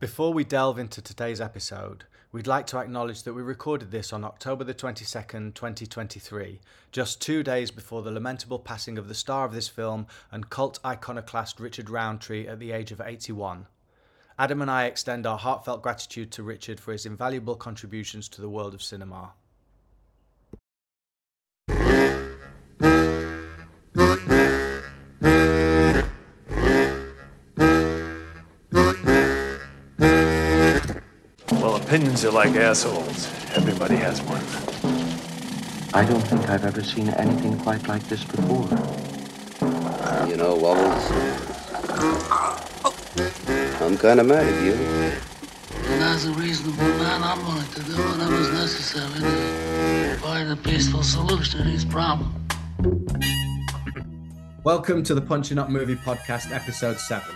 Before we delve into today's episode, we'd like to acknowledge that we recorded this on October the 22nd, 2023, just two days before the lamentable passing of the star of this film and cult iconoclast Richard Roundtree at the age of 81. Adam and I extend our heartfelt gratitude to Richard for his invaluable contributions to the world of cinema. Opinions are like assholes. Everybody has one. I don't think I've ever seen anything quite like this before. You know, Wobbles, I'm kind of mad at you. And as a reasonable man, I'm willing to do whatever's necessary to find a peaceful solution to these problems. Welcome to the Punching Up Movie Podcast, episode 7.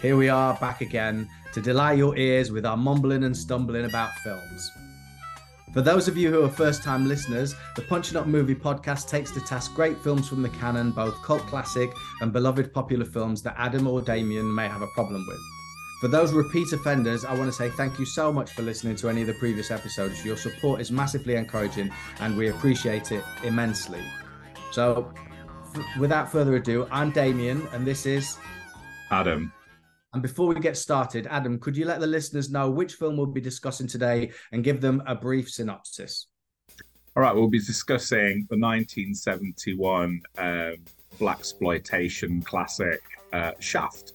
Here we are back again to delight your ears with our mumbling and stumbling about films. For those of you who are first time listeners, the Punching Up Movie Podcast takes to task great films from the canon, both cult classic and beloved popular films that Adam or Damian may have a problem with. For those repeat offenders, I want to say thank you so much for listening to any of the previous episodes. Your support is massively encouraging and we appreciate it immensely. So, f- without further ado, I'm Damian and this is Adam. And before we get started, Adam, could you let the listeners know which film we'll be discussing today and give them a brief synopsis? All right, we'll be discussing the 1971 um, blaxploitation classic uh, Shaft,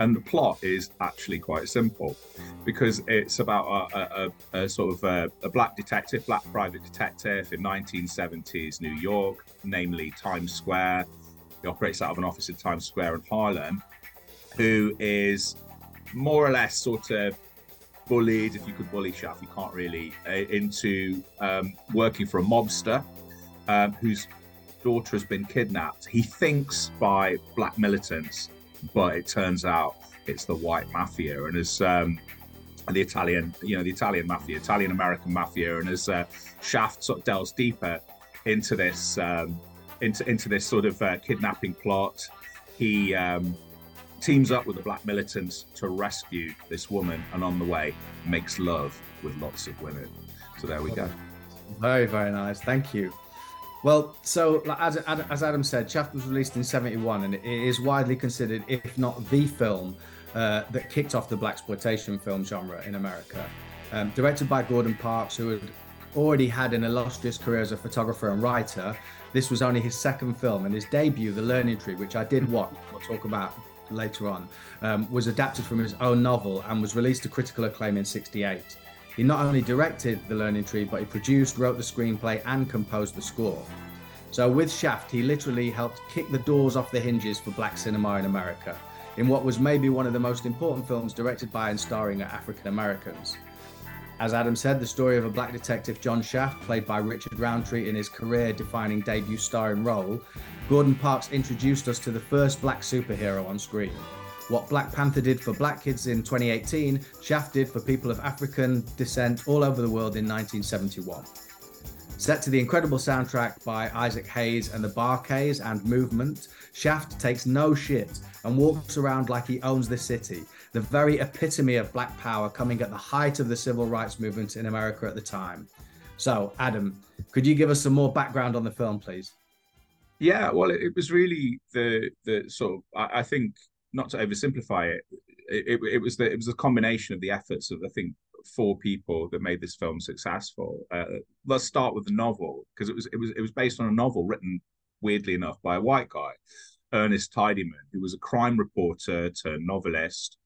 and the plot is actually quite simple because it's about a, a, a, sort of a, a black detective, black private detective in 1970s New York, namely Times Square. He operates out of an office in Times Square in Harlem, who is more or less sort of bullied, if you could bully Shaft, you can't really, uh, into um, working for a mobster um, whose daughter has been kidnapped. He thinks by black militants, but it turns out it's the white mafia. And as um, the Italian, you know, the Italian mafia, Italian American mafia, and as uh, Shaft sort of delves deeper into this, um, into into this sort of uh, kidnapping plot, he um, teams up with the black militants to rescue this woman, and on the way makes love with lots of women. So there we go. Very, very nice. Thank you. Well, so as, as Adam said, Shaft was released in 71 and it is widely considered, if not the film, uh, that kicked off the blaxploitation film genre in America. Um, directed by Gordon Parks, who had already had an illustrious career as a photographer and writer, this was only his second film and his debut, The Learning Tree, which I did watch, we'll talk about later on, um, was adapted from his own novel and was released to critical acclaim in 68. He not only directed The Learning Tree, but he produced, wrote the screenplay, and composed the score. So with Shaft, he literally helped kick the doors off the hinges for black cinema in America, in what was maybe one of the most important films directed by and starring African Americans. As Adam said, the story of a black detective, John Shaft, played by Richard Roundtree in his career defining debut starring role, Gordon Parks introduced us to the first black superhero on screen. What Black Panther did for black kids in 2018, Shaft did for people of African descent all over the world in 1971. Set to the incredible soundtrack by Isaac Hayes and the Bar-Kays and Movement, Shaft takes no shit and walks around like he owns the city, the very epitome of black power coming at the height of the civil rights movement in America at the time. So, Adam, could you give us some more background on the film, please? Yeah, well, it, was really the the sort of I, I think not to oversimplify it, it, it, was the it was a combination of the efforts of I think four people that made this film successful. Uh, let's start with the novel because it was it was it was based on a novel written weirdly enough by a white guy, Ernest Tidyman, who was a crime reporter to novelist.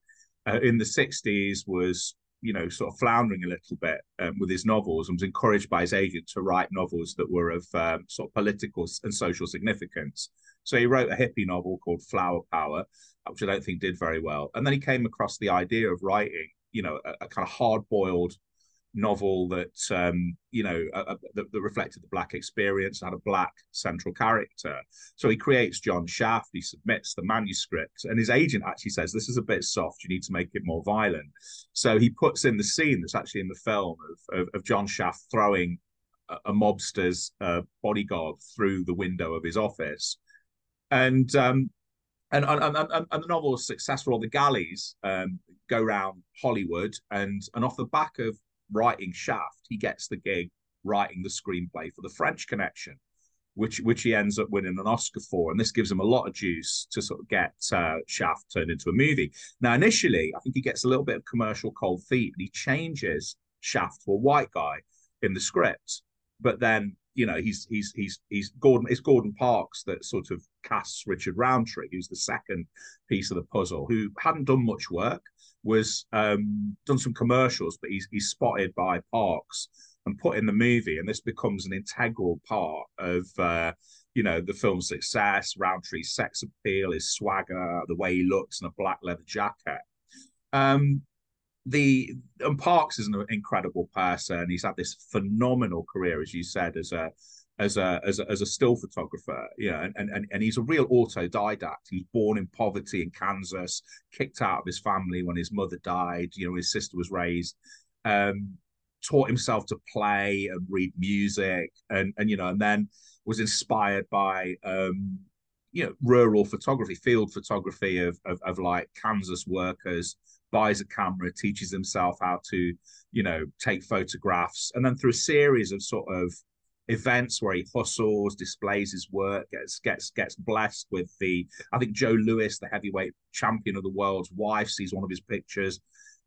Uh, in the 60s was you know sort of floundering a little bit um, with his novels and was encouraged by his agent to write novels that were of um, sort of political and social significance. So he wrote a hippie novel called flower power which i don't think did very well. And then he came across the idea of writing you know a, a kind of hard boiled novel that um, you know uh, that, that, reflected the black experience had a black central character. So he creates john shaft he submits the manuscript and his agent actually says this is a bit soft you need to make it more violent. So he puts in the scene that's actually in the film of, of, of john shaft throwing a, a mobster's uh, bodyguard through the window of his office. And um, and and, and, and the novel is successful. The galleys um, go around Hollywood, and and off the back of writing Shaft, he gets the gig writing the screenplay for the French Connection, which which he ends up winning an Oscar for, and this gives him a lot of juice to sort of get uh, Shaft turned into a movie. Now, initially, I think he gets a little bit of commercial cold feet, and he changes Shaft to a white guy in the script, but then you know he's he's he's he's Gordon it's Gordon Parks that sort of casts Richard Roundtree, who's the second piece of the puzzle, who hadn't done much work, was um, done some commercials, but he's he's spotted by Parks and put in the movie, and this becomes an integral part of uh, you know the film's success. Roundtree's sex appeal, his swagger, the way he looks in a black leather jacket. Um, the and Parks is an incredible person. He's had this phenomenal career, as you said, as a as a as a, as a still photographer. You know, and, and and he's a real autodidact. He was born in poverty in Kansas, kicked out of his family when his mother died. You know, his sister was raised. Um, taught himself to play and read music, and and you know, and then was inspired by um, you know rural photography, field photography of of, of like Kansas workers buys a camera, teaches himself how to, you know, take photographs, and then through a series of sort of events where he hustles, displays his work, gets gets gets blessed with the I think Joe Louis, the heavyweight champion of the world's wife, sees one of his pictures.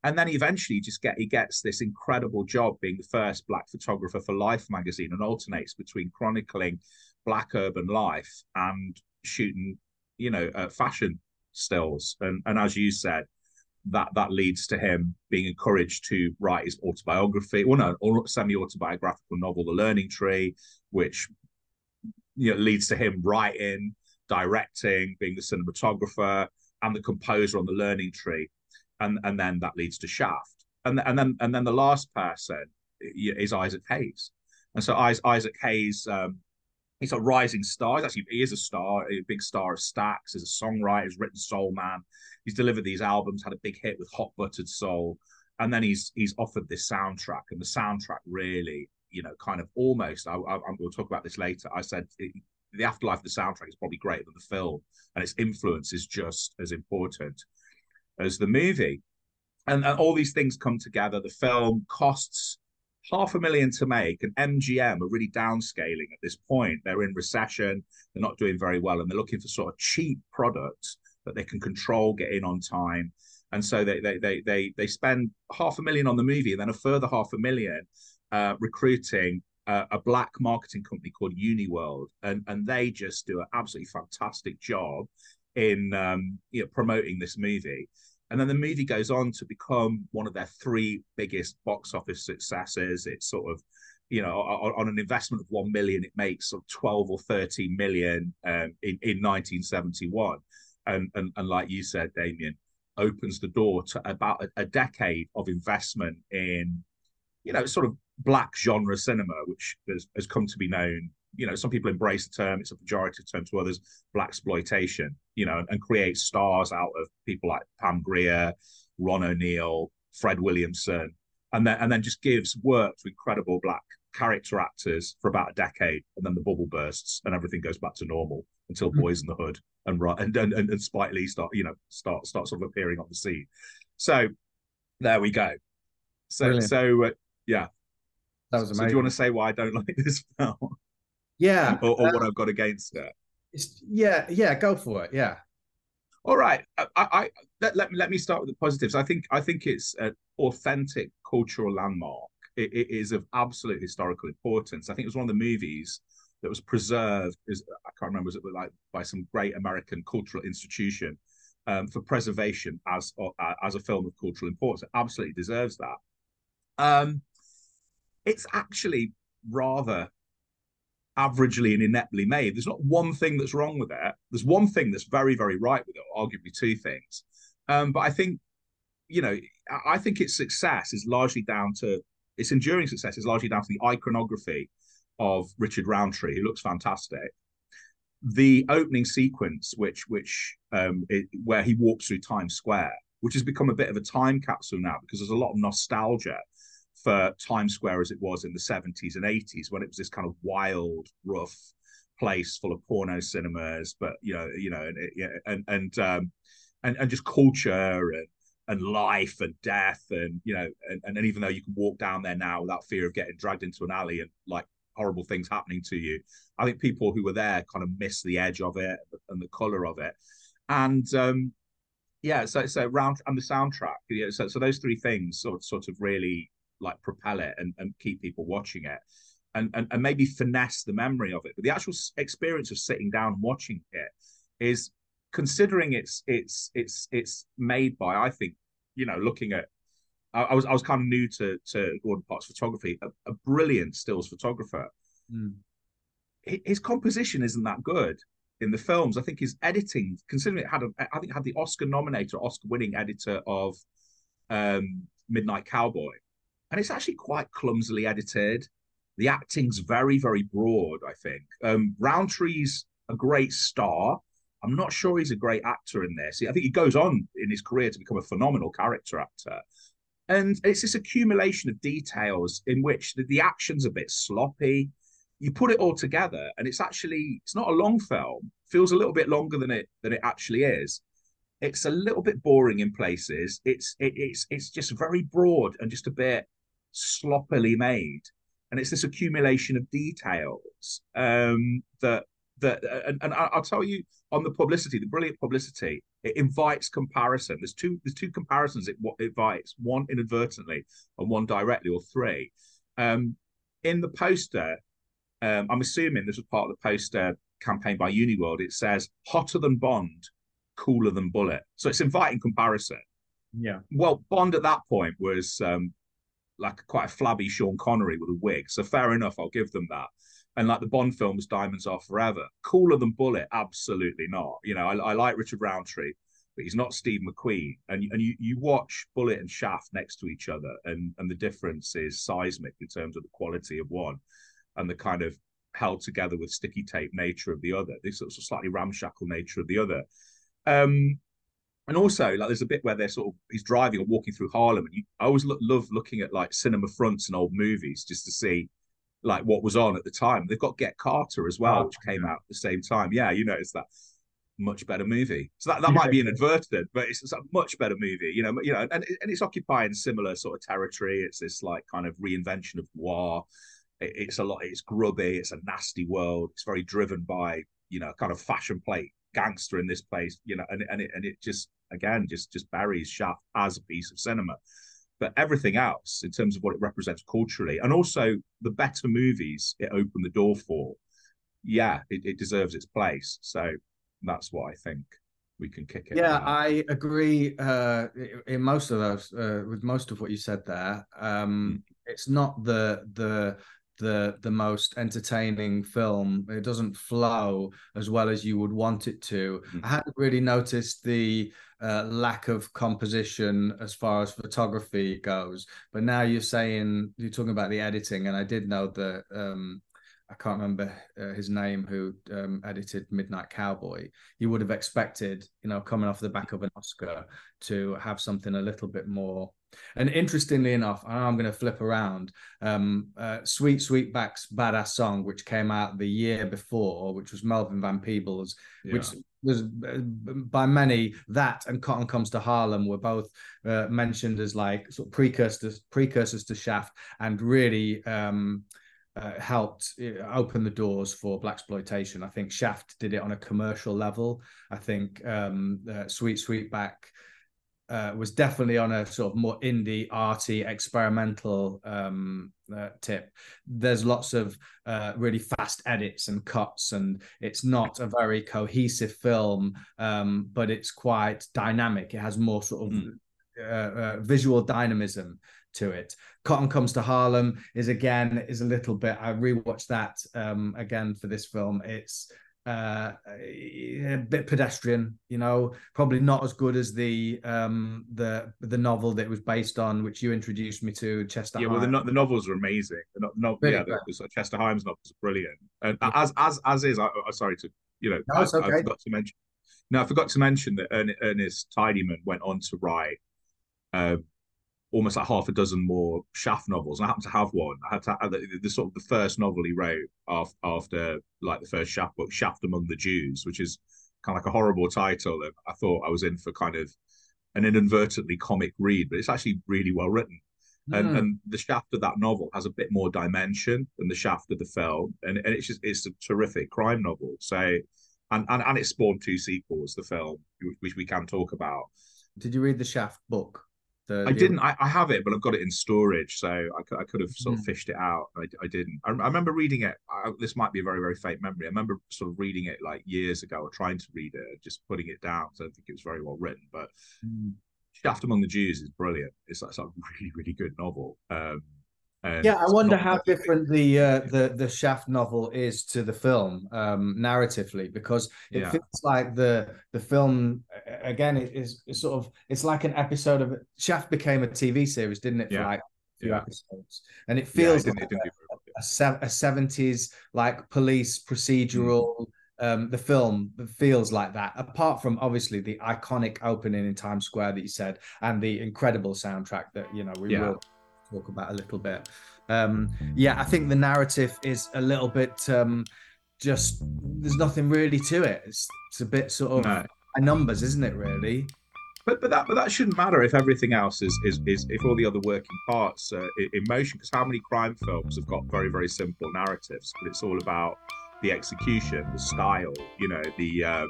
And then eventually just get he gets this incredible job being the first black photographer for Life magazine and alternates between chronicling black urban life and shooting, you know, uh, fashion stills. And and as you said, that that leads to him being encouraged to write his autobiography, well, no, semi-autobiographical novel, The Learning Tree, which you know leads to him writing, directing, being the cinematographer and the composer on The Learning Tree, and and then that leads to Shaft, and and then and then the last person is Isaac Hayes, and so Isaac Hayes. Um, he's a rising star. He's actually he is a star, a big star of Stax. He's a songwriter. He's written Soul Man he's delivered these albums, had a big hit with Hot Buttered Soul, and then he's he's offered this soundtrack, and the soundtrack really, you know, kind of almost. I, I, going to talk about this later. I said it, the afterlife of the soundtrack is probably greater than the film, and its influence is just as important as the movie. And, and all these things come together. The film costs half a million to make, and MGM are really downscaling at this point. They're in recession, they're not doing very well, and they're looking for sort of cheap products that they can control, get in on time. And so they they they they they spend half a million on the movie, and then a further half a million uh, recruiting uh, a black marketing company called Uniworld, and and they just do an absolutely fantastic job in um, you know, promoting this movie. And then the movie goes on to become one of their three biggest box office successes. It's sort of, you know, on, on an investment of one million, it makes sort of 12 or 13 million um, in, in 1971 and, and, and like you said, Damian, opens the door to about a, a decade of investment in, you know, sort of black genre cinema, which has, has come to be known. You know, some people embrace the term; it's a pejorative term to others. Blaxploitation, you know, and create stars out of people like Pam Grier, Ron O'Neal, Fred Williamson, and then and then just gives work to incredible black character actors for about a decade, and then the bubble bursts and everything goes back to normal until mm-hmm. Boys in the Hood and and, and and Spike Lee start you know start start sort of appearing on the scene. So there we go. So Brilliant. so uh, yeah, that was amazing. So do you want to say why I don't like this film? Yeah, or, or uh, what I've got against it? yeah, yeah, go for it. Yeah. All right, I, I let, let me let me start with the positives. I think I think it's an authentic cultural landmark. it, it is of absolute historical importance. I think it was one of the movies that was preserved is I can't remember was it like by some great American cultural institution um, for preservation as uh, as a film of cultural importance. It absolutely deserves that. Um, it's actually rather averagely and ineptly made. There's not one thing that's wrong with it. There's one thing that's very very right with it, arguably two things. Um, but I think you know I think its success is largely down to its enduring success is largely down to the iconography of Richard Roundtree, who looks fantastic. The opening sequence, which which um, it, where he walks through Times Square, which has become a bit of a time capsule now because there's a lot of nostalgia for Times Square as it was in the 70s and 80s when it was this kind of wild, rough, place full of porno cinemas, but you know, you know, and and and um, and and just culture and and life and death and you know and, and even though you can walk down there now without fear of getting dragged into an alley and like horrible things happening to you i think people who were there kind of miss the edge of it and the color of it. And um yeah so so round and the soundtrack so, so those three things sort sort of really like propel it and, and keep people watching it and, and and maybe finesse the memory of it. But the actual experience of sitting down and watching it is considering it's it's it's it's made by I think you know looking at I, I was I was kind of new to to Gordon Parks photography a, a brilliant stills photographer. Mm. his composition isn't that good in the films. I think his editing considering it had a I think had the Oscar nominator Oscar winning editor of um Midnight Cowboy and it's actually quite clumsily edited the acting's very very broad I think um Roundtree's a great star I'm not sure he's a great actor in this. I think he goes on in his career to become a phenomenal character actor. And it's this accumulation of details in which the, the action's a bit sloppy. You put it all together, and it's actually it's not a long film. Feels a little bit longer than it than it actually is. It's a little bit boring in places. It's it, it's it's just very broad and just a bit sloppily made. And it's this accumulation of details um, that that and, and I'll tell you on the publicity, the brilliant publicity, it invites comparison. There's two there's two comparisons it what invites, one inadvertently and one directly, or three. Um, in the poster, um, I'm assuming this was part of the poster campaign by Uniworld. It says hotter than Bond, cooler than Bullitt. So it's inviting comparison. Yeah. Well, Bond at that point was um, like quite a flabby Sean Connery with a wig. So fair enough, I'll give them that and like the Bond films, Diamonds Are Forever. Cooler than Bullitt? Absolutely not. You know, I, I like Richard Roundtree, but he's not Steve McQueen. And and you you watch Bullitt and Shaft next to each other, and and the difference is seismic in terms of the quality of one, and the kind of held together with sticky tape nature of the other. This sort of slightly ramshackle nature of the other. Um, and also, like, there's a bit where they're sort of he's driving or walking through Harlem, and you, I always look, love looking at like cinema fronts and old movies just to see like what was on at the time. They've got Get Carter as well, oh, which came yeah. out at the same time. Yeah, you notice that much better movie. So that, that might be inadvertent, but it's, it's, a much better movie. You know, you know, and and it's occupying similar sort of territory. It's this like kind of reinvention of war. It, it's a lot. It's grubby. It's a nasty world. It's very driven by you know kind of fashion plate gangster in this place. You know, and and it and it just again just just buries Shaft as a piece of cinema. But everything else in terms of what it represents culturally and also the better movies it opened the door for yeah it, it deserves its place. So that's what i think we can kick it yeah i agree uh in most of those uh, with most of what you said there. Um mm. it's not the the the the most entertaining film it doesn't flow as well as you would want it to mm. i hadn't really noticed the uh, lack of composition as far as photography goes. But now you're saying you're talking about the editing, and I did know that um, I can't remember uh, his name who um, edited Midnight Cowboy. You would have expected, you know, coming off the back of an Oscar, to have something a little bit more and interestingly enough, I'm going to flip around. Um, uh, Sweet Sweetback's "Badass Song," which came out the year before, which was Melvin Van Peebles, yeah. which was uh, by many that and Cotton Comes to Harlem were both uh, mentioned as like sort of precursors precursors to Shaft, and really. Um, uh, helped uh, open the doors for blaxploitation. I think Shaft did it on a commercial level. I think um, uh, Sweet Sweetback uh, was definitely on a sort of more indie, arty, experimental um, uh, tip. There's lots of uh, really fast edits and cuts, and it's not a very cohesive film, um, but it's quite dynamic. It has more sort of mm. visual dynamism to it. Cotton Comes to Harlem is again is a little bit. I rewatched that um, again for this film. It's uh, a bit pedestrian, you know, probably not as good as the um, the the novel that was based on, which you introduced me to, Chester. Yeah, well, the, the novels are amazing. The no, no really yeah, the, the, Chester Himes novels are brilliant, and yeah. as as as is. I, I sorry to you know, no, I, okay. I, forgot to mention. No, I forgot to mention that Ernest Tidyman went on to write uh, almost like half a dozen more Shaft novels. And I happen to have one. I had to have the, the sort of the first novel he wrote after, after like the first Shaft book, Shaft Among the Jews, which is kind of like a horrible title. And I thought I was in for kind of an inadvertently comic read, but it's actually really well written. And, Mm. and the shaft of that novel has a bit more dimension than the shaft of the film, and, and it's just it's a terrific crime novel. So, and, and and it spawned two sequels, the film, which- which we can talk about. Did you read the Shaft book? The, I the- didn't. I, I have it, but I've got it in storage, so I, I could have sort of Mm. fished it out. I, I didn't. I, I remember reading it. I, this might be a very, very faint memory. I remember sort of reading it like years ago, or trying to read it, just putting it down. So I don't think it was very well written. But Mm. Shaft Among the Jews is brilliant. It's like, it's like a really, really good novel. Um, and Yeah, I wonder how different the uh, the the Shaft novel is to the film um, narratively because it Yeah. feels like the the film again it is sort of it's like an episode of Shaft became a TV series, didn't it? For Yeah. like few Yeah. episodes, and it Yeah, it feels like it didn't do very well. a, se- a 70s like police procedural um the film feels like that apart from obviously the iconic opening in times square that you said and the incredible soundtrack that you know we Yeah. will talk about a little bit um yeah i think the narrative is a little bit um just there's nothing really to it it's, it's a bit sort of No. numbers isn't it really But but that but that shouldn't matter if everything else is is, is if all the other working parts are in motion. Because how many crime films have got very very simple narratives, but it's all about the execution, the style. You know, the um,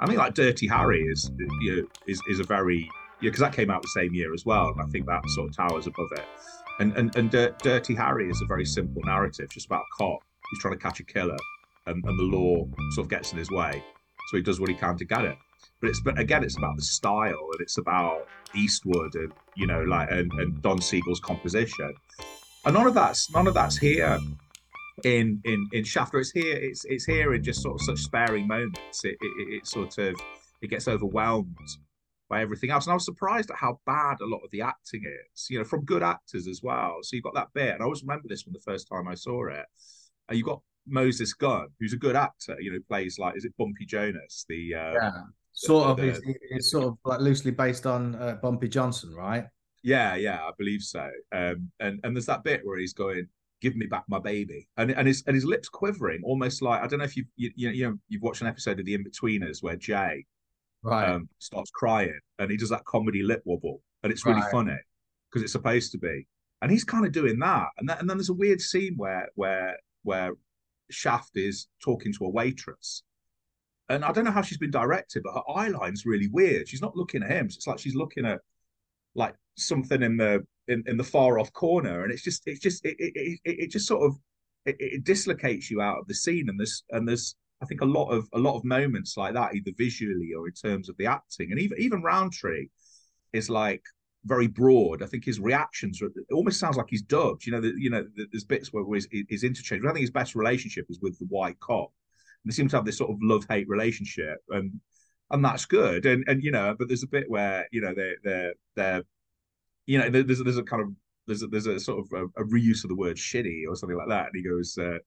I mean, like Dirty Harry is you know, is is a very because that came out the same year as well, and I think that sort of towers above it. And and and Dir- Dirty Harry is a very simple narrative, just about a cop. Who's trying to catch a killer, and, and the law sort of gets in his way, so he does what he can to get it. But it's but again it's about the style and it's about Eastwood and you know like and, and Don Siegel's composition. And none of that's none of that's here in in in Shafter. It's here it's it's here in just sort of such sparing moments. It it, it, it sort of it gets overwhelmed by everything else. And I was surprised at how bad a lot of the acting is you know from good actors as well. So you've got that bit and I always remember this from the first time I saw it. And you've got Moses Gunn who's a good actor you know plays like is it Bumpy Jonas the uh, yeah. sort of the- it's, sort of like loosely based on uh, bumpy johnson right? Yeah, yeah, I believe so. Um, and and there's that bit where he's going, "Give me back my baby," and and his and his lips quivering, almost like I don't know if you you you know you've watched an episode of The Inbetweeners where Jay right um, starts crying and he does that comedy lip wobble, and it's really Right. funny because it's supposed to be, and he's kind of doing that, and then and then there's a weird scene where where where Shaft is talking to a waitress. And I don't know how she's been directed, but her eye line's really weird. She's not looking at him. It's like she's looking at like something in the in, in the far off corner, and it's just it's just it it, it, it just sort of it, it dislocates you out of the scene. And there's and there's I think a lot of a lot of moments like that, either visually or in terms of the acting, and even even Roundtree is like very broad. I think his reactions are, almost sounds like he's dubbed. You know, the, you know, the, there's bits where his, his interchange. But I think his best relationship is with the white cop. And they seem to have this sort of love hate relationship, and and that's good. And and you know, but there's a bit where you know they're they're they're you know there's there's a kind of there's a, there's a sort of a, a reuse of the word shitty or something like that, and he goes. uh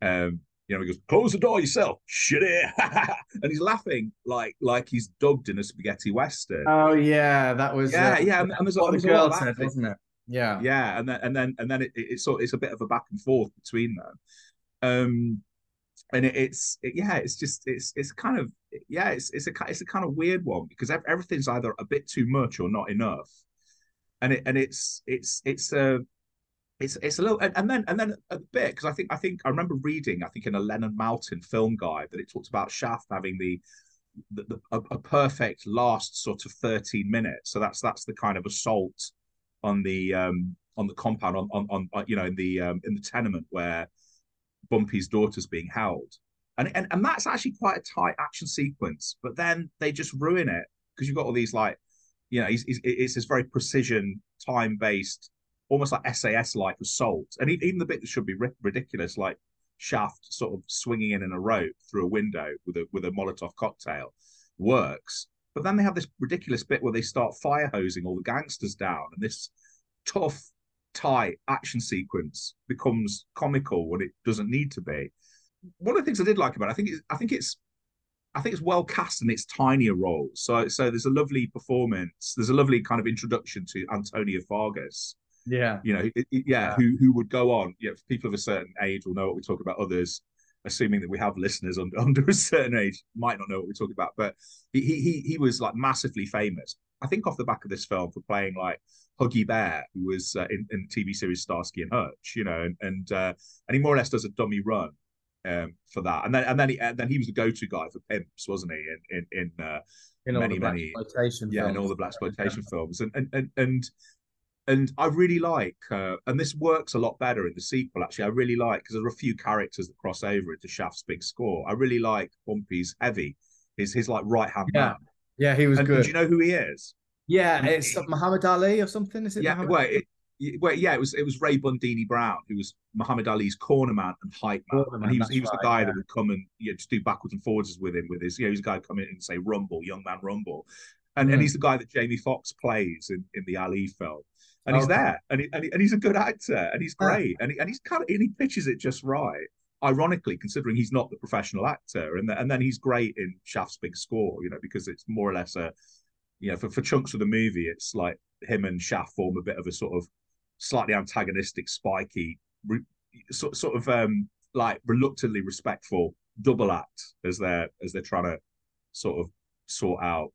um you know, he goes, close the door yourself, shitty. and he's laughing like like he's dubbed in a spaghetti western. oh yeah that was yeah, uh, yeah, and, and there's, a- the there's lot girl said wasn't it? Yeah. Yeah and then and then and then it, it's sort it's a bit of a back and forth between them. Um and it, it's it, yeah it's just it's it's kind of yeah it's it's a it's a kind of weird one because everything's either a bit too much or not enough. And it and it's it's it's a it's it's a little and, and then and then a bit because I think I think I remember reading I think in a Leonard Maltin film guide that it talks about Shaft having the the, the a, a perfect last sort of 13 minutes. So that's that's the kind of assault on the um on the compound on on, on uh, you know in the um in the tenement where Bumpy's daughter's being held. And and, and that's actually quite a tight action sequence but then they just ruin it because you've got all these like you know he's, he's, it's this very precision time based almost like SAS like assault and even the bit that should be ridiculous like Shaft sort of swinging in in a rope through a window with a with a Molotov cocktail works but then they have this ridiculous bit where they start fire hosing all the gangsters down, and this tough, tight action sequence becomes comical when it doesn't need to be. One of the things I did like about it, I think, it's, I think it's I think it's well cast in its tinier roles. So so there's a lovely performance. There's a lovely kind of introduction to Antonio Fargas. Yeah. You know, yeah, who who would go on. You know, people of a certain age will know what we're talking about. Others, assuming that we have listeners under, under a certain age, might not know what we're talking about. But he he he, was like massively famous. I think off the back of this film for playing like Huggy Bear, who was uh, in, in the TV series Starsky and Hutch, you know, and and uh, and he more or less does a dummy run um, for that, and then and then he and then he was the go-to guy for pimps, wasn't he? In in in uh, In all many, the black many- yeah, in films. all the blaxploitation films, and and and and and I really like, uh, and this works a lot better in the sequel. Actually, I really like because there are a few characters that cross over into Shaft's big score. I really like Bumpy's Heavy, his his like right hand Yeah, man. Yeah, he was And, good. and do you know who he is? yeah, it's Muhammad Ali or something. Is it? Yeah, Muhammad well, it, it- yeah, it was it was Ray Bundini Brown who was Muhammad Ali's corner man and hype man, Corner and he was he was that's the guy yeah. that would come and you know, just do backwards and forwards with him with his you know he's the guy come in and say Rumble, young man Rumble, and and Mm. he's the guy that Jamie Foxx plays in, in the Ali film, and he's Okay. there, and he, and, he, and he's a good actor, and he's Yeah. great, and he, and he's kind of and he pitches it just right. Ironically, considering he's not the professional actor, and then, and then he's great in Shaft's big score, you know, because it's more or less a, you know, for, for chunks of the movie, it's like him and Shaft form a bit of a sort of slightly antagonistic, spiky, re, sort sort of um like reluctantly respectful double act as they're as they're trying to sort of sort out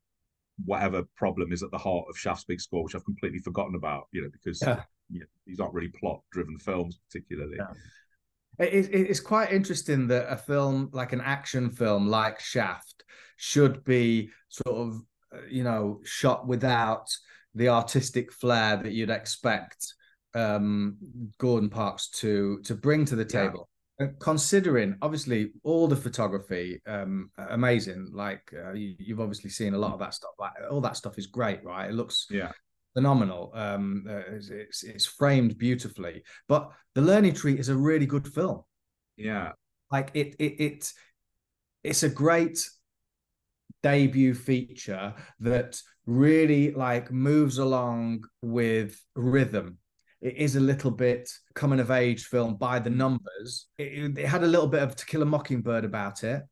whatever problem is at the heart of Shaft's big score, which I've completely forgotten about, you know, because Yeah. you know, these aren't really plot driven films particularly. Yeah. It, it- it's quite interesting that a film like an action film like Shaft should be sort of, uh, you know, shot without the artistic flair that you'd expect um, Gordon Parks to to bring to the table. And Considering obviously all the photography, um, amazing. Like uh, you, you've obviously seen a lot of that stuff. Like all that stuff is great, right? It looks Yeah. phenomenal. Um, uh, it's, it's it's framed beautifully. But The Learning Tree is a really good film. Yeah. Like it it it it's a great debut feature that really like moves along with rhythm. It is a little bit coming of age film by the numbers. It, it had a little bit of To Kill a Mockingbird about it.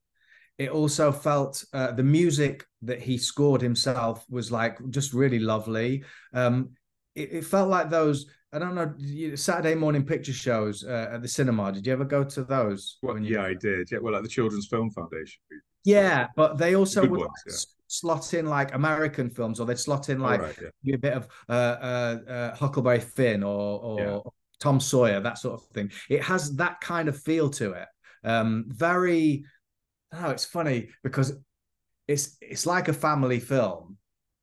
It also felt uh, the music that he scored himself was like just really lovely. Um, it, it felt like those. I don't know Saturday morning picture shows uh, at the cinema. Did you ever go to those? Well, yeah, I did. Yeah, well, like the Children's Film Foundation. yeah, but they also Good would ones, like slot in like American films, or they'd slot in like right, yeah. a bit of uh, uh, uh, Huckleberry Finn or or Yeah. Tom Sawyer, that sort of thing. It has that kind of feel to it. Um, very. Oh, it's funny because it's it's like a family film,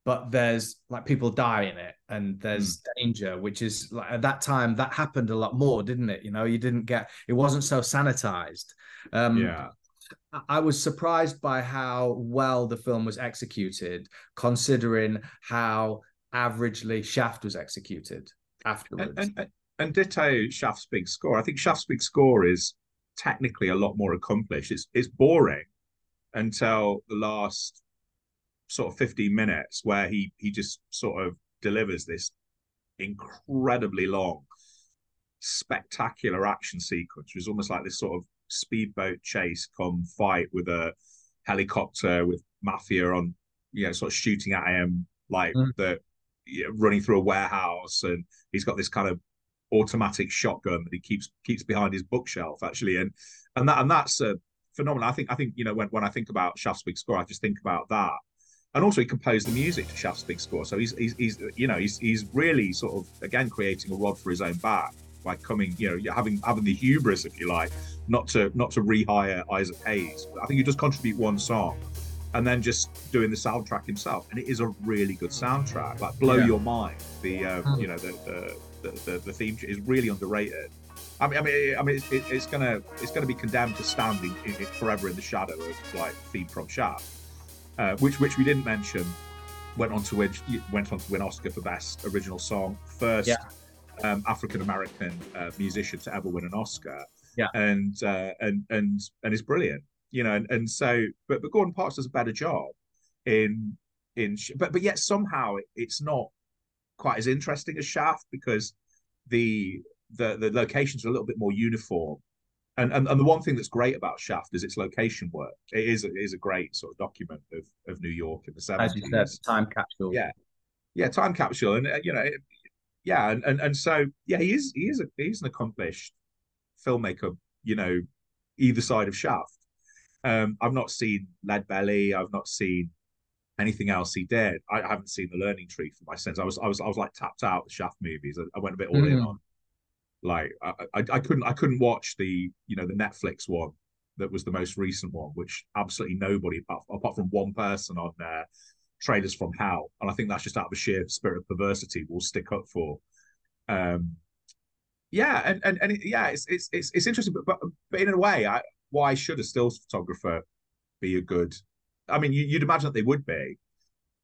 but there's like people die in it, and there's Hmm. danger, which is like at that time that happened a lot more, didn't it? You know, you didn't get it wasn't so sanitized. Um, yeah. I- was surprised by how well the film was executed, considering how averagely Shaft was executed afterwards. and, and, and ditto Shaft's big score. I think Shaft's big score is technically a lot more accomplished. It's it's boring until the last sort of 15 minutes where he he just sort of delivers this incredibly long, spectacular action sequence, which is almost like this sort of speedboat chase come fight with a helicopter with mafia on, you know, sort of shooting at him like Mm. the you know, running through a warehouse, and he's got this kind of automatic shotgun that he keeps keeps behind his bookshelf actually, and and that and that's a phenomenal. I think I think you know when when I think about Shaft's big score, I just think about that. And also, he composed the music to Shaft's big score, so he's he's, he's you know he's he's really sort of again creating a rod for his own back by coming you know having having the hubris, if you like, not to not to rehire Isaac Hayes. I think he does contribute one song, and then just doing the soundtrack himself, and it is a really good soundtrack. Like blow Yeah. your mind. The uh, Mm. you know the the, the the the theme is really underrated. I mean, I mean, I mean, it's, it, it's gonna it's gonna be condemned to standing in, in, forever in the shadow of like theme from Shaft, uh, which which we didn't mention. Went on to win went on to win Oscar for best original song, first Yeah. Um, African American uh, musician to ever win an Oscar. Yeah. and uh, and and and is brilliant, you know. And, and so, but but Gordon Parks does a better job in in, but but yet somehow it, it's not quite as interesting as Shaft because the the the locations are a little bit more uniform and, and and the one thing that's great about Shaft is its location work. It is it is a great sort of document of of New York in the As you seventies. said, time capsule. Yeah. Yeah, time capsule, and uh, you know, it, yeah, and, and and so yeah, he is he is a he's an accomplished filmmaker. You know, either side of Shaft. Um, I've not seen Lead Belly. I've not seen anything else he did. I haven't seen The Learning Tree for my sins. I was I was I was like tapped out the Shaft movies. I, I went a bit all in Mm. on like I, I I couldn't I couldn't watch the you know the Netflix one that was the most recent one, which absolutely nobody apart, apart from one person on there, trailers from How, and I think that's just out of a sheer spirit of perversity we'll stick up for. Um, yeah, and and, and it, yeah, it's it's it's it's interesting, but but, but in a way, I why should a stills photographer be a good? I mean, you, you'd imagine that they would be,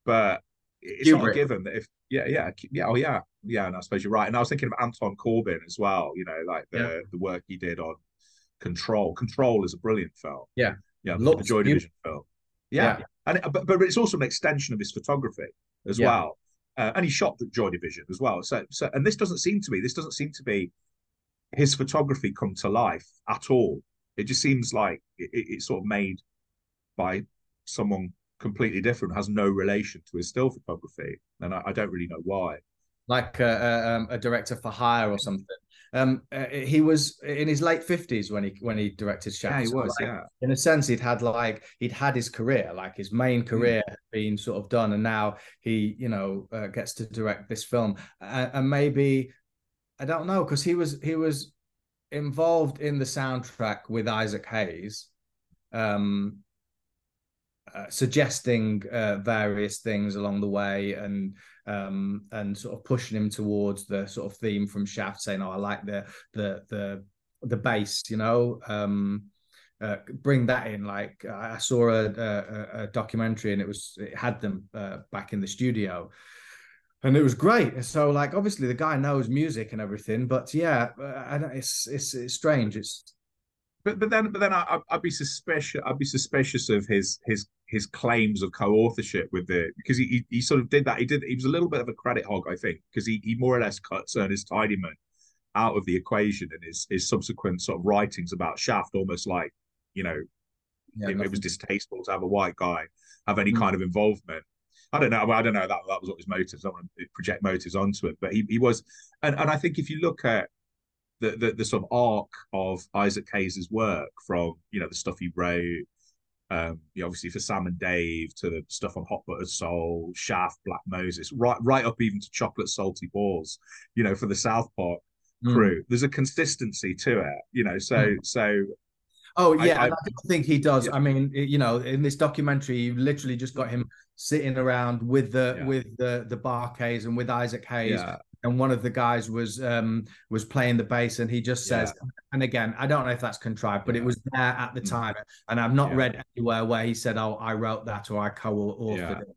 but it's not a given that if yeah yeah yeah oh yeah yeah, and I suppose you're right. And I was thinking of Anton Corbijn as well. You know, like the Yeah. the work he did on Control. Control is a brilliant film. Yeah. yeah, the, the Joy Division film. Yeah, and it, but but it's also an extension of his photography as Yeah. well. Uh, and he shot the Joy Division as well. So so and this doesn't seem to be this doesn't seem to be his photography come to life at all. It just seems like it, it- it's sort of made by someone completely different, has no relation to his still photography, and I, I don't really know why. like a, a, um, a director for hire or something. Um, uh, he was in his late fifties when he when he directed Shaft. Yeah, he So, was. like, Yeah, in a sense, he'd had like he'd had his career, like his main Hmm. career had been sort of done, and now he, you know, uh, gets to direct this film, uh, and maybe I don't know because he was he was involved in the soundtrack with Isaac Hayes, um, uh, suggesting uh, various things along the way, and um, and sort of pushing him towards the sort of theme from Shaft, saying, "Oh, I like the the the the bass," you know. Um, uh, bring that in. Like I saw a, a, a documentary and it was it had them uh, back in the studio, and it was great. So like obviously the guy knows music and everything, but yeah, uh, it's it's it's strange. It's but but then but then I, I'd be suspicious. I'd be suspicious of his his his claims of co-authorship with the because he, he he sort of did that. He did. He was a little bit of a credit hog, I think, because he he more or less cut Ernest Tidyman out of the equation in his his subsequent sort of writings about Shaft, almost like you know yeah, it, it was distasteful to have a white guy have any Mm. kind of involvement. I don't know. I don't know. That that was what his motives. I don't want to project motives onto it, but he, he was, and, and I think if you look at the, the the sort of arc of Isaac Hayes's work from you know the stuff he wrote, um, you know, obviously for Sam and Dave to the stuff on Hot Buttered Soul, Shaft, Black Moses, right right up even to Chocolate Salty Balls, you know, for the South Park Mm. crew. There's a consistency to it, you know. So Mm. so Oh yeah, I- and I think he does. Yeah. I mean, you know, in this documentary, you literally just got him sitting around with the Yeah. with the the Bar-Kays and with Isaac Hayes, yeah, and one of the guys was um was playing the bass, and he just says, and again, I don't know if that's contrived, but it was there at the Mm. time, and I've not Yeah. read anywhere where he said, "Oh, I wrote that" or "I co-authored Yeah. it."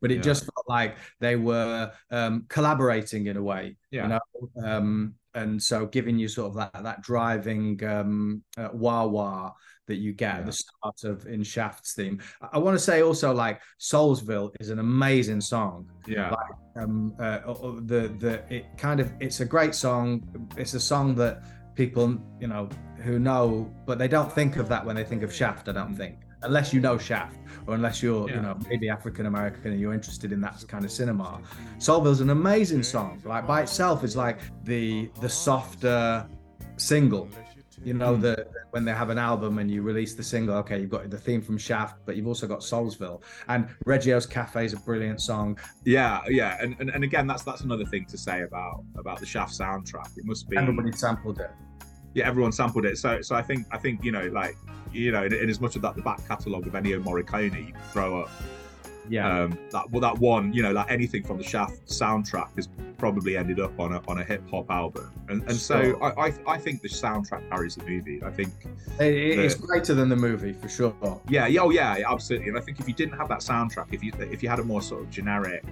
But it Yeah. just felt like they were um, collaborating in a way, Yeah. you know. Um, and so giving you sort of that that driving um, uh, wah wah that you get at Yeah. the start of in Shaft's theme. I, I want to say also like Soulsville is an amazing song. yeah. Um, uh, the the it kind of it's a great song. It's a song that people you know who know, but they don't think of that when they think of Shaft. I don't think unless you know Shaft or unless you're you know maybe African American and you're interested in that kind of cinema. Soulville's an amazing song. Like by itself is like the the softer single. You know Hmm. the when they have an album and you release the single, okay, you've got the theme from Shaft, but you've also got Soulsville and Reggio's Cafe is a brilliant song. Yeah, yeah, and, and and again, that's that's another thing to say about about the Shaft soundtrack. It must be Everybody sampled it. yeah, everyone sampled it. So so I think I think you know like you know in, in as much of that the back catalogue of Ennio Morricone, you can throw up Yeah. um, that well that one you know like anything from the Shaft soundtrack has probably ended up on a on a hip hop album, and and so I, I I think the soundtrack carries the movie. I think It- it- it's the- greater than the movie for sure. yeah yeah oh yeah absolutely, and I think if you didn't have that soundtrack, if you if you had a more sort of generic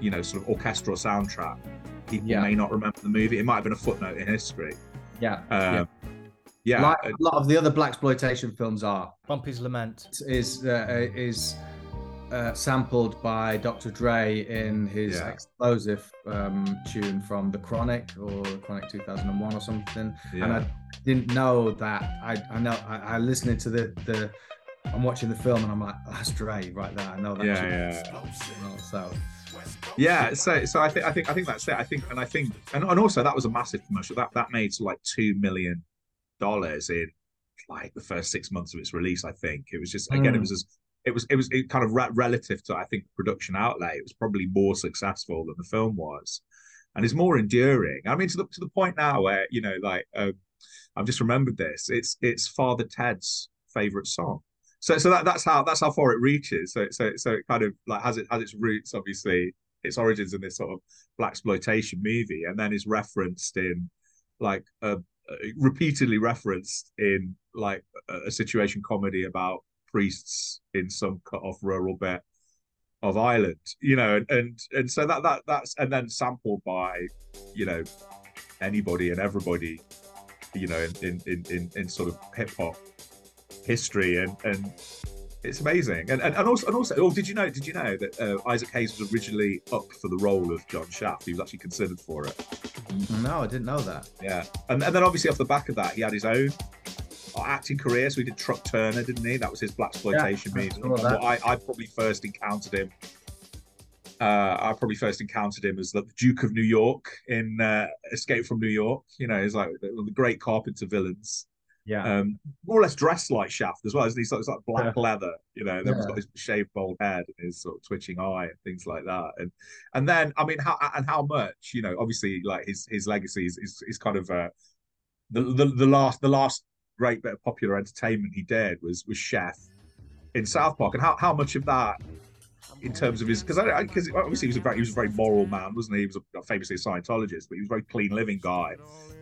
you know sort of orchestral soundtrack, people Yeah. may not remember the movie. It might have been a footnote in history. Yeah. Um, yeah, like uh, a lot of the other blaxploitation films are. Bumpy's Lament. Is uh, is uh, sampled by Dr. Dre in his Yeah. explosive um, tune from The Chronic or Chronic 2001 or something. And I didn't know that. I, I know I, I listening to the the. I'm watching the film and I'm like, that's Dre right there. I know that. Yeah, tune. yeah. So Yeah, so so I think I think I think that's it. I think and I think and, and also that was a massive commercial. That that made like two million dollars in like the first six months of its release. I think it was just again it Mm. was as it was it was it kind of re- relative to I think production outlay. It was probably more successful than the film was, and it's more enduring. I mean to the to the point now where you know like um, I've just remembered this. It's it's Father Ted's favorite song. So so that, that's how that's how far it reaches. So so so it kind of like has it has its roots obviously its origins in this sort of blaxploitation movie, and then is referenced in like a, repeatedly referenced in like a, a situation comedy about priests in some cut off rural bit of Ireland, you know, and, and and so that that that's and then sampled by, you know, anybody and everybody, you know, in in in, in, sort of hip hop history. And and it's amazing. And, and and also and also oh did you know did you know that uh, Isaac Hayes was originally up for the role of John Shaft? He was actually considered for it. No, I didn't know that. yeah. And, and then obviously off the back of that he had his own acting career so he did Truck Turner didn't he that was his blaxploitation Yeah, movie. Well, I, I probably first encountered him uh, I probably first encountered him as the Duke of New York in uh, Escape from New York. You know, he's like the, great Carpenter villains Yeah. um, more or less dressed like Shaft as well. Isn't he? So it's like black leather, you know. Then he's Yeah. got his shaved bald head and his sort of twitching eye and things like that. And and then I mean, how and how much you know? Obviously, like his his legacy is is, is kind of uh, the, the the last the last great bit of popular entertainment he did was was Chef in South Park, and how how much of that. In terms of his, because because obviously he was a very he was a very moral man, wasn't he? He was a, famously a Scientologist, but he was a very clean living guy.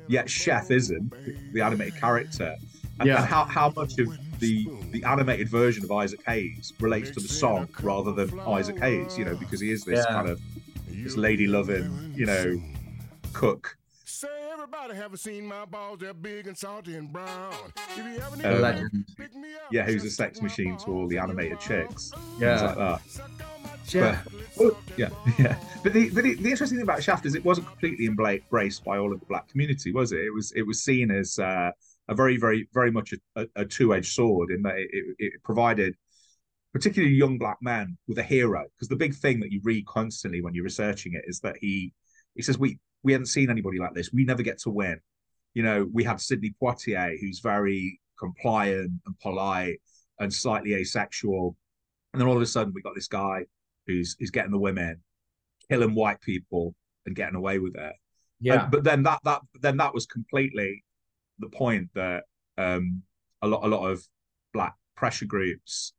Yet Chef isn't the animated character, and, Yeah. and how, how much of the the animated version of Isaac Hayes relates to the song rather than Isaac Hayes, you know, because he is this Yeah. kind of this lady loving, you know, cook. Say everybody haven't seen my balls, they're big and salty and brown. If you ever need a Legend. pick me up, Yeah, who's a sex machine to all the animated chicks, Yeah. like that. Suck on Yeah. Well, yeah, yeah. But the but the, the interesting thing about Shaft is it wasn't completely embraced by all of the black community, was it? It was it was seen as uh, a very very very much a, a, a two edged sword in that it, it, it provided particularly young black men with a hero because the big thing that you read constantly when you're researching it is that he he says we we hadn't seen anybody like this. We never get to win. You know we had sidney poitier who's very compliant and polite and slightly asexual. And then all of a sudden we got this guy who's who's getting the women killing white people and getting away with it. Yeah. and- but then that that then that was completely the point that um a lot a lot of black pressure groups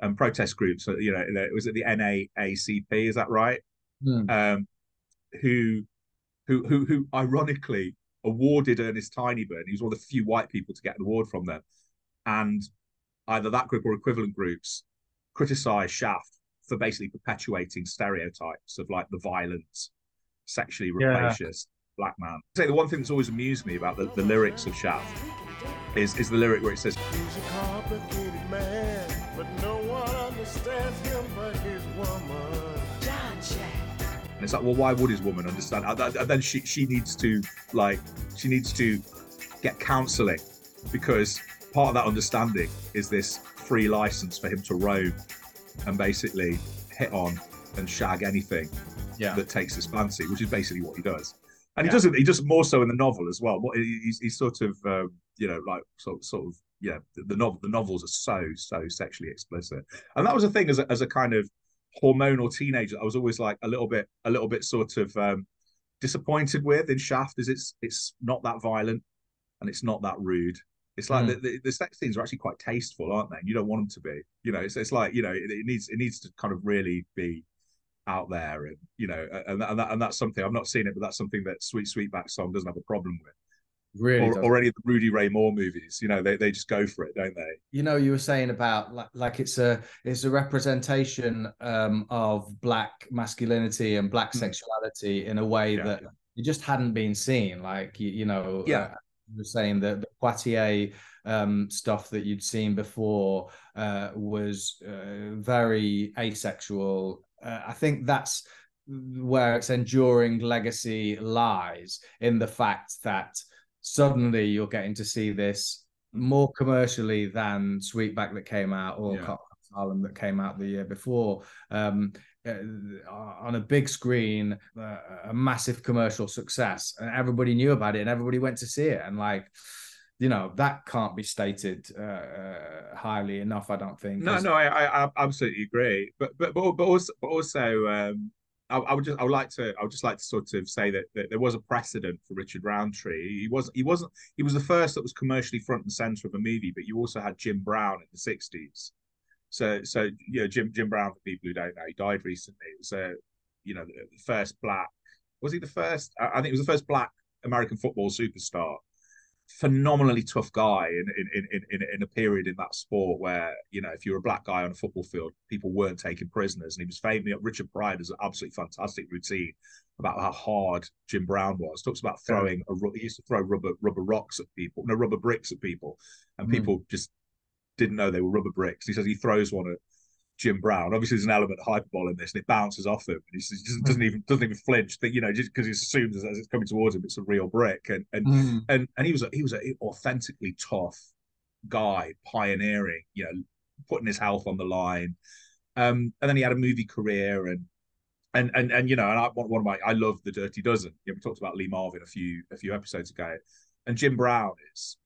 and protest groups you know it was it the NAACP is that right? Hmm. um who who who who ironically awarded Ernest Tidyman he was one of the few white people to get an award from them and either that group or equivalent groups criticized Shaft for basically perpetuating stereotypes of like the violent sexually Yeah. rapacious black man. I say the one thing that's always amused me about the, the lyrics of Shaft is is the lyric where it says, He's a complicated man, but no one understands him but his woman. And it's like, well, why would his woman understand? And then she she needs to like she needs to get counselling because part of that understanding is this free license for him to roam and basically hit on and shag anything Yeah. that takes his fancy, which is basically what he does. And he doesn't. He does more so in the novel as well. What he's, he's sort of, um, you know, like sort sort of, yeah. The, the novel, the novels are so so sexually explicit, and that was a thing as a, as a kind of hormonal teenager. I was always like a little bit, a little bit sort of um, disappointed with in Shaft, is it's it's not that violent and it's not that rude. It's like Mm. the, the, the sex scenes are actually quite tasteful, aren't they? And you don't want them to be. You know, it's, it's like you know, it, it needs it needs to kind of really be out there, and you know, and and, that, and that's something I've not seen it, but that's something that Sweet Sweetback Song doesn't have a problem with, Really. or, does. or any of the Rudy Ray Moore movies. You know, they they just go for it, don't they? you know you were saying about like, like it's a it's a representation um of black masculinity and black Mm. sexuality in a way Yeah, that yeah. it just hadn't been seen like you, you know Yeah. uh, were saying that the Poitier um, stuff that you'd seen before uh, was uh, very asexual. Uh, I think that's where its enduring legacy lies in the fact that suddenly you're getting to see this more commercially than Sweetback that came out or Yeah. Harlem that came out the year before. Um, uh, on a big screen, uh, a massive commercial success, and everybody knew about it, and everybody went to see it, and like, you know, that can't be stated uh, uh, highly enough. I don't think. No, no, I, I, I absolutely agree. But but but, but also, but also um, I, I would just I would like to I would just like to sort of say that, that there was a precedent for Richard Roundtree. He was he wasn't he was the first that was commercially front and center of a movie, but you also had Jim Brown in the sixties. So so you know Jim Jim Brown for people who don't know, he died recently. It was a you know the first black was he the first? I think it was the first black American football superstar phenomenally tough guy in in, in in in a period in that sport where you know if you're a black guy on a football field, people weren't taken prisoners, and he was famous. Richard Pryor has an absolutely fantastic routine about how hard Jim Brown was. Talks about throwing a he used to throw rubber rubber rocks at people, no rubber bricks at people, and Mm. people just didn't know they were rubber bricks. He says he throws one at Jim Brown. Obviously, there's an element of hyperbole in this, and it bounces off him. And he just doesn't, doesn't even doesn't even flinch. That you know, just because he assumes as it's coming towards him, it's a real brick. And and Mm. and and he was a, he was a authentically tough guy, pioneering. You know, putting his health on the line. Um, and then he had a movie career, and and and and you know, and I one one of my I love the Dirty Dozen. You know, we talked about Lee Marvin a few a few episodes ago, and Jim Brown is,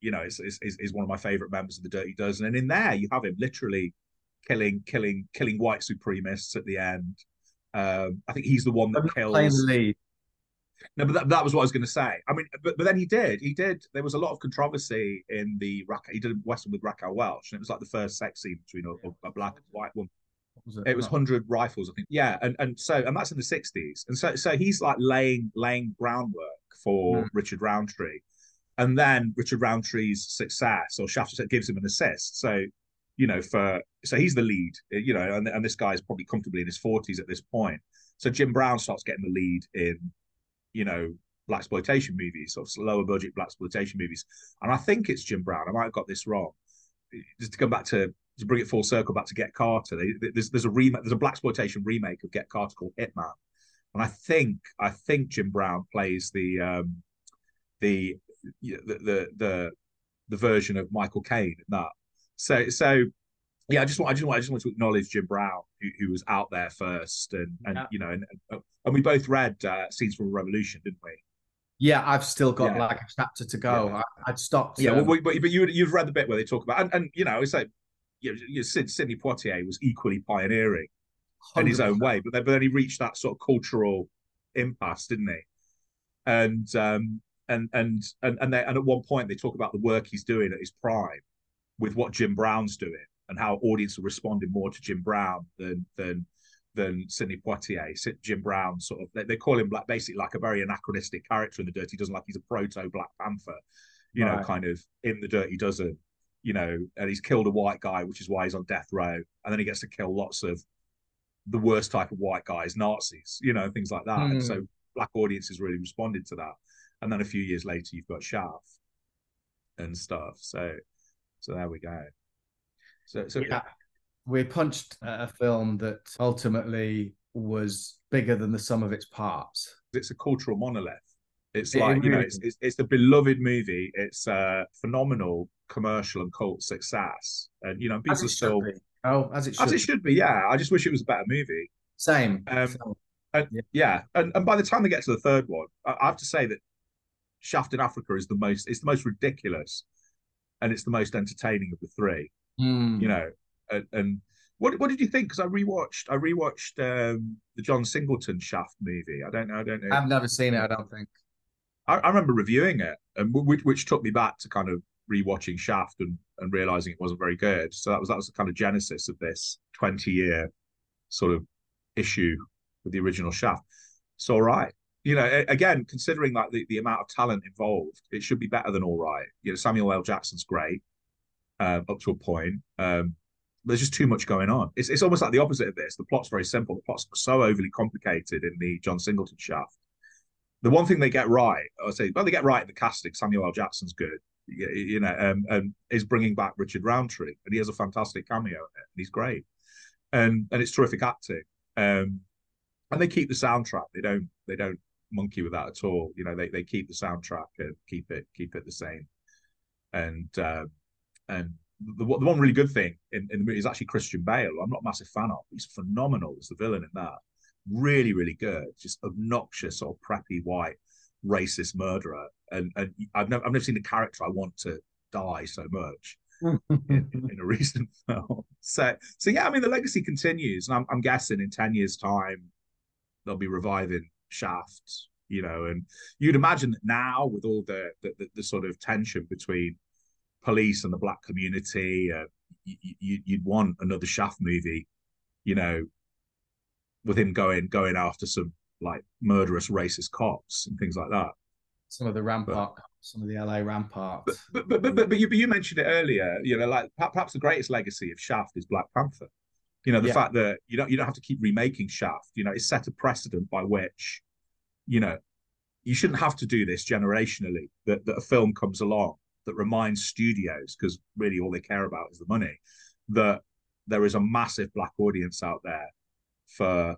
you know, is is is one of my favorite members of the Dirty Dozen. And in there, you have him literally killing killing killing white supremacists at the end. Um, I think he's the one that I'm kills. playing the lead. No, but that, that was what I was going to say. I mean, but, but then he did. He did. There was a lot of controversy in the Raquel. He did a Western with Raquel Welch, and it was like the first sex scene between a, a black and white woman. Was It was hundred rifles, I think. Yeah, and and so and that's in the sixties, and so so he's like laying laying groundwork for Mm. Richard Roundtree, and then Richard Roundtree's success or Shaft gives him an assist. So you know, for so he's the lead, you know, and and this guy's probably comfortably in his forties at this point. So Jim Brown starts getting the lead in, you know, blaxploitation movies, sort of lower budget blaxploitation movies, and I think it's Jim Brown. I might have got this wrong. Just to come back to to bring it full circle back to Get Carter, they, there's there's a remake, there's a blaxploitation remake of Get Carter called Hitman, and I think I think Jim Brown plays the um the the the the, the version of Michael Caine in that. So so yeah, I just want I just want I just want to acknowledge Jim Brown who, who was out there first, and and Yeah. you know, and and we both read uh, Scenes from a Revolution, didn't we? Yeah, I've still got Yeah. like a chapter to go. Yeah. I, I'd stopped. Yeah, um, well, but but you you've read the bit where they talk about and, and you know it's like you know, you know, Sid, Sidney Poitier was equally pioneering in his own way, but then but then he reached that sort of cultural impasse, didn't he? And um and and and and, they, and at one point they talk about the work he's doing at his prime with what Jim Brown's doing and how audience are responding more to Jim Brown than than than Sidney Poitier. Jim Brown sort of they, they call him like basically like a very anachronistic character in the Dirty Dozen, like he's a proto Black Panther, you know, kind of in the Dirty Dozen, you know, and he's killed a white guy, which is why he's on death row, and then he gets to kill lots of the worst type of white guys, Nazis, you know, things like that. And Hmm. so black audiences really responded to that. And then a few years later, you've got Shaft and stuff. So, so there we go. So, so Yeah. We punched a film that ultimately was bigger than the sum of its parts. it's a cultural monolith. It's It like you know, it's, it's it's the beloved movie. It's a phenomenal commercial and cult success, and you know, As people it are should still be. Oh, as it should. as it should be. Yeah, I just wish it was a better movie. Same. Um, And, Yeah. yeah, and, and by the time they get to the third one, I, I have to say that Shaft in Africa is the most it's the most ridiculous, and it's the most entertaining of the three. hmm. You know, and, and what what did you think? Because I rewatched I rewatched um, the John Singleton Shaft movie. I don't know. I don't know. I've never seen it. I don't think. I, I remember reviewing it, and which, which took me back to kind of rewatching Shaft and, and realizing it wasn't very good. So that was that was the kind of genesis of this twenty year sort of issue with the original Shaft. It's all right, you know. Again, considering like the, the amount of talent involved, it should be better than all right. You know, Samuel L. Jackson's great um, up to a point. Um, there's just too much going on. It's it's almost like the opposite of this. The plot's very simple. The plot's so overly complicated in the John Singleton Shaft the one thing they get right, I say, well, they get right in the casting. Samuel L. Jackson's good, you, you know, um, and is bringing back Richard Roundtree, and he has a fantastic cameo in it, and he's great, and and it's terrific acting. Um, and they keep the soundtrack. They don't they don't monkey with that at all. You know, they they keep the soundtrack and keep it keep it the same. And uh, and the, the one really good thing in, in the movie is actually Christian Bale. I'm not a massive fan of. He's phenomenal as the villain in that. Really, really good. Just obnoxious, sort of preppy white racist murderer. And and I've never I've never seen a character I want to die so much. in, in, a recent film. So, so yeah, I mean, the legacy continues, and I'm, I'm guessing in ten years' time they'll be reviving Shaft, you know, and you'd imagine that now with all the the, the, the sort of tension between police and the black community, uh, you, would want another Shaft movie, you know, with him going going after some like murderous racist cops and things like that. Some of the rampart, but, some of the LA rampart. But but but but, but, you, but you mentioned it earlier. You know, like perhaps the greatest legacy of Shaft is Black Panther. You know, the yeah. fact that you don't you don't have to keep remaking Shaft. You know, it's set a precedent by which, you know, you shouldn't have to do this generationally. That that a film comes along that reminds studios, because really all they care about is the money, that there is a massive black audience out there for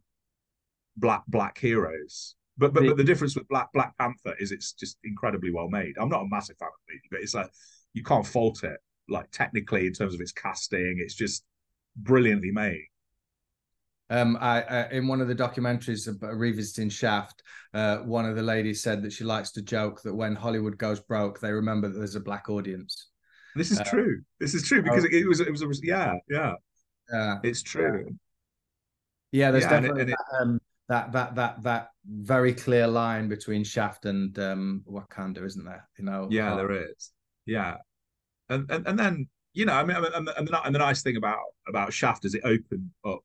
black black heroes. But but, but the difference with Black Black Panther is it's just incredibly well made. I'm not a massive fan of the movie, but it's like you can't fault it. Like technically, in terms of its casting, it's just brilliantly made. Um, I, in one of the documentaries about revisiting Shaft, uh, one of the ladies said that she likes to joke that when Hollywood goes broke, they remember that there's a black audience. This is uh, true. This is true because oh, it, it, was it was a, yeah yeah yeah it's true. Yeah, there's yeah, definitely and it, and that, um, that, that that that very clear line between Shaft and um, Wakanda, isn't there? You know. Yeah, there is. Yeah, and and, and then you know, I mean, and the, and the, and the nice thing about about Shaft is it opened up.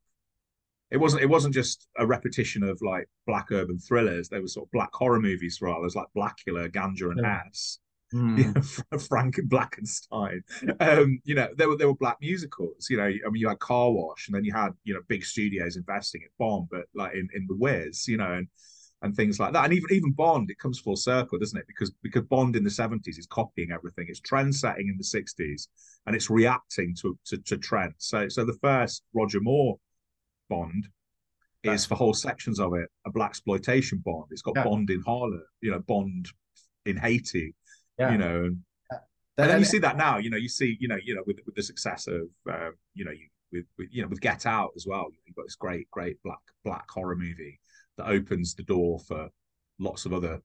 It wasn't it wasn't just a repetition of like black urban thrillers. They were sort of black horror movies for all. There's like Blackula, Ganja, and yeah. Ass. Mm. You know, Frank and Blackenstein. Um, you know, there were there were black musicals. You know, I mean, you had Car Wash, and then you had you know big studios investing in Bomb, but like in in the Wiz. You know, and and things like that. And even even Bond, it comes full circle, doesn't it? Because because Bond in the seventies is copying everything. It's trend setting in the sixties, and it's reacting to, to to trends. So so the first Roger Moore Bond is for whole sections of it a blaxploitation Bond. It's got yeah. Bond in Harlem, you know, Bond in Haiti, yeah. you know. And, yeah. and then you see that now, you know, you see, you know, you know, with with the success of, um, you know, you with, with you know with Get Out as well. You've got this great, great black black horror movie that opens the door for lots of other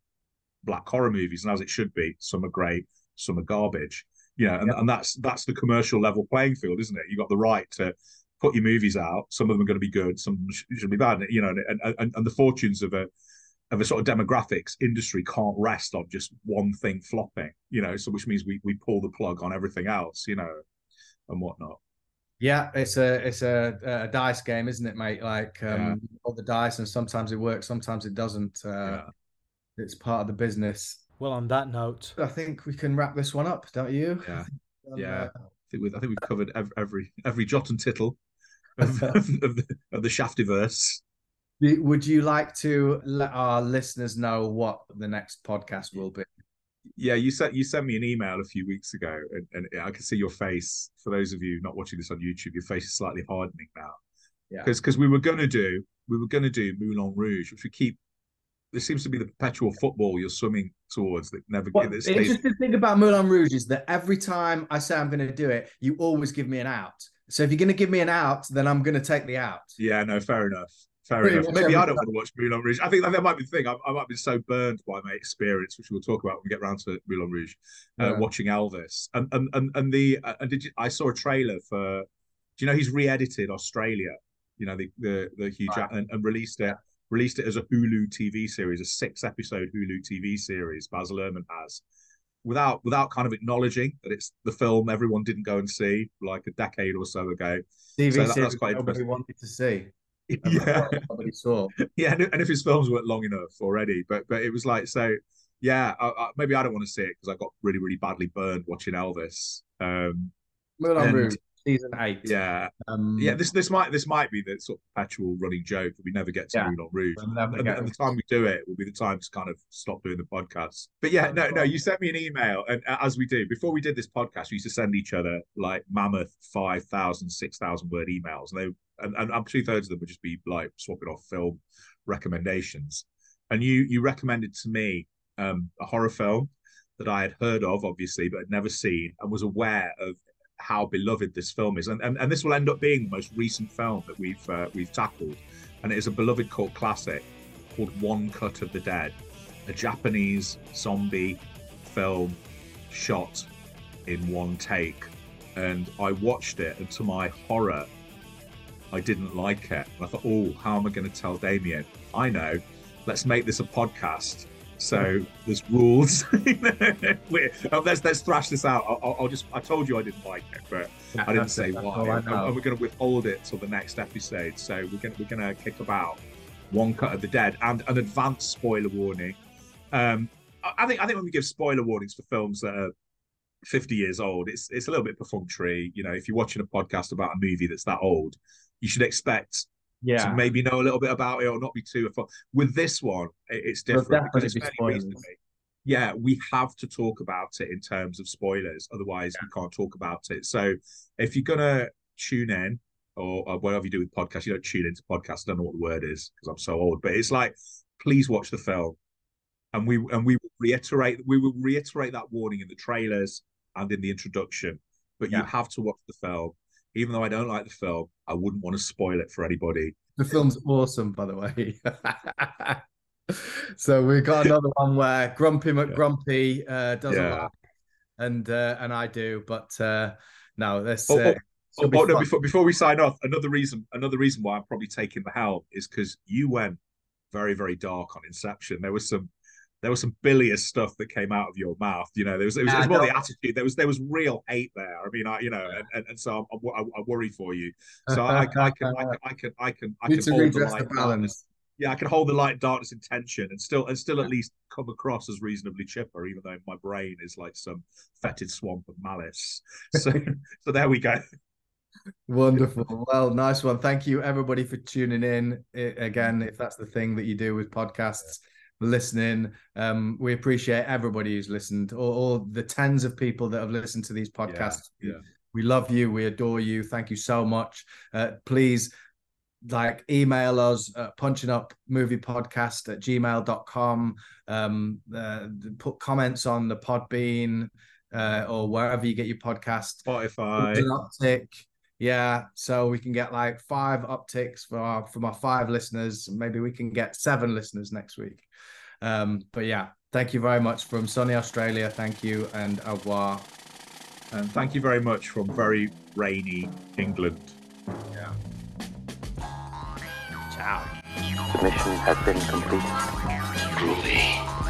black horror movies, and as it should be, some are great, some are garbage. You know, and, and that's that's the commercial level playing field, isn't it? You got the right to put your movies out. Some of them are going to be good, some should be bad. You know, and, and, and the fortunes of a of a sort of demographics industry can't rest on just one thing flopping. You know, so which means we we pull the plug on everything else. You know, and whatnot. Yeah, it's a it's a, a dice game, isn't it, mate? Like um, yeah. all the dice, and sometimes it works, sometimes it doesn't. Uh, yeah. It's part of the business. Well, on that note, I think we can wrap this one up, don't you? Yeah, um, yeah. Uh, I think, we, I think we've covered every every, every jot and tittle of, of, of, the, of the Shaftiverse. Would you like to let our listeners know what the next podcast will be? Yeah, you sent you sent me an email a few weeks ago, and, and I can see your face. For those of you not watching this on YouTube, your face is slightly hardening now. Yeah. Because because we were going to do we were going to do Moulin Rouge, which we keep. There seems to be the perpetual football you're swimming towards that never. Well, the interesting thing about Moulin Rouge is that every time I say I'm going to do it, you always give me an out. So if you're going to give me an out, then I'm going to take the out. Yeah, no, fair enough. Fair enough. Maybe I don't want to watch Moulin Rouge. I think that that might be the thing. I, I, might be so burned by my experience, which we'll talk about when we get around to Moulin Rouge, uh, yeah. watching Elvis. And and and, and the uh, and did you, I saw a trailer for? Do you know he's re-edited Australia? You know the the the Hugh right. and, and, released it released it as a Hulu TV series, a six episode Hulu TV series. Baz Luhrmann has. Without without kind of acknowledging that it's the film everyone didn't go and see like a decade or so ago. TV so that, that's quite nobody wanted to see yeah, saw. Yeah, and if his films weren't long enough already, but but it was like so. Yeah, I, I, maybe I don't want to see it because I got really really badly burned watching Elvis. Um, Moulin Rouge. Season eight. Yeah, Um, yeah. This this might this might be the sort of perpetual running joke that we never get to Yeah. Moulin Rouge. and, and the time we do it will be the time to kind of stop doing the podcast. But yeah, no, no, you sent me an email, and uh, as we do before we did this podcast, we used to send each other like mammoth 5,000, 6,000 word emails, and they and, and, and two thirds of them would just be like swapping off film recommendations. And you you recommended to me um, a horror film that I had heard of, obviously, but had never seen, and was aware of how beloved this film is. And and, and this will end up being the most recent film that we've uh, we've tackled, and it is a beloved cult classic called One Cut of the Dead, a Japanese zombie film shot in one take. And I watched it, and to my horror, I didn't like it. I thought, oh, how am I going to tell Damian? I know. Let's make this a podcast. So there's rules. Oh, let's let's thrash this out. I'll, I'll- just. I told you I didn't like it, but I didn't say why. And, and we're going to withhold it till the next episode. So we're going to we're going to kick about one cut of the dead and an advanced spoiler warning. Um, I I think I think when we give spoiler warnings for films that are 50 years old, it's it's a little bit perfunctory. You know, if you're watching a podcast about a movie that's that old, you should expect yeah. to maybe know a little bit about it or not be too. With this one, it- it's different because it's fairly spoilers. recently. Yeah, we have to talk about it in terms of spoilers. Otherwise, we can't talk about it. So, if you're gonna tune in or, or whatever you do with podcasts, you don't tune into podcasts. I don't know what the word is because I'm so old. But it's like, please watch the film, and we and we will reiterate we will reiterate that warning in the trailers and in the introduction. But you have to watch the film. Even though I don't like the film, I wouldn't want to spoil it for anybody. The film's awesome, by the way. so we've got another one where Grumpy McGrumpy uh, doesn't Yeah. like, and uh, and I do, but uh, no, this. Oh, Uh, Oh, it'll be oh, no, before before we sign off, another reason another reason why I'm probably taking the helm is because you went very very dark on Inception. There was some there was some bilious stuff that came out of your mouth. You know, there was it was, it was more the attitude. There was there was real hate there. I mean, I you know, and, and, and so I'm, I'm, I worry for you. So I, I can I can I can I can I can hold the light the darkness. Yeah, I can hold the light darkness in tension and still and still at least come across as reasonably chipper, even though my brain is like some fetid swamp of malice. So so there we go. Wonderful. Well, nice one. Thank you, everybody, for tuning in. I- again, if that's the thing that you do with podcasts, listening, um, we appreciate everybody who's listened, all, all the tens of people that have listened to these podcasts. yeah. We love you. We adore you. Thank you so much. Uh, please like email us at punching up movie podcast at gmail.com um uh, put comments on the podbean uh, or wherever you get your podcast Spotify. uptick. Yeah, so we can get like five upticks for our from our five listeners. Maybe we can get seven listeners next week. Um, but yeah, thank you very much from sunny Australia. Thank you and au revoir. And thank you very much from very rainy England. Yeah. The mission has been completed. Groovy.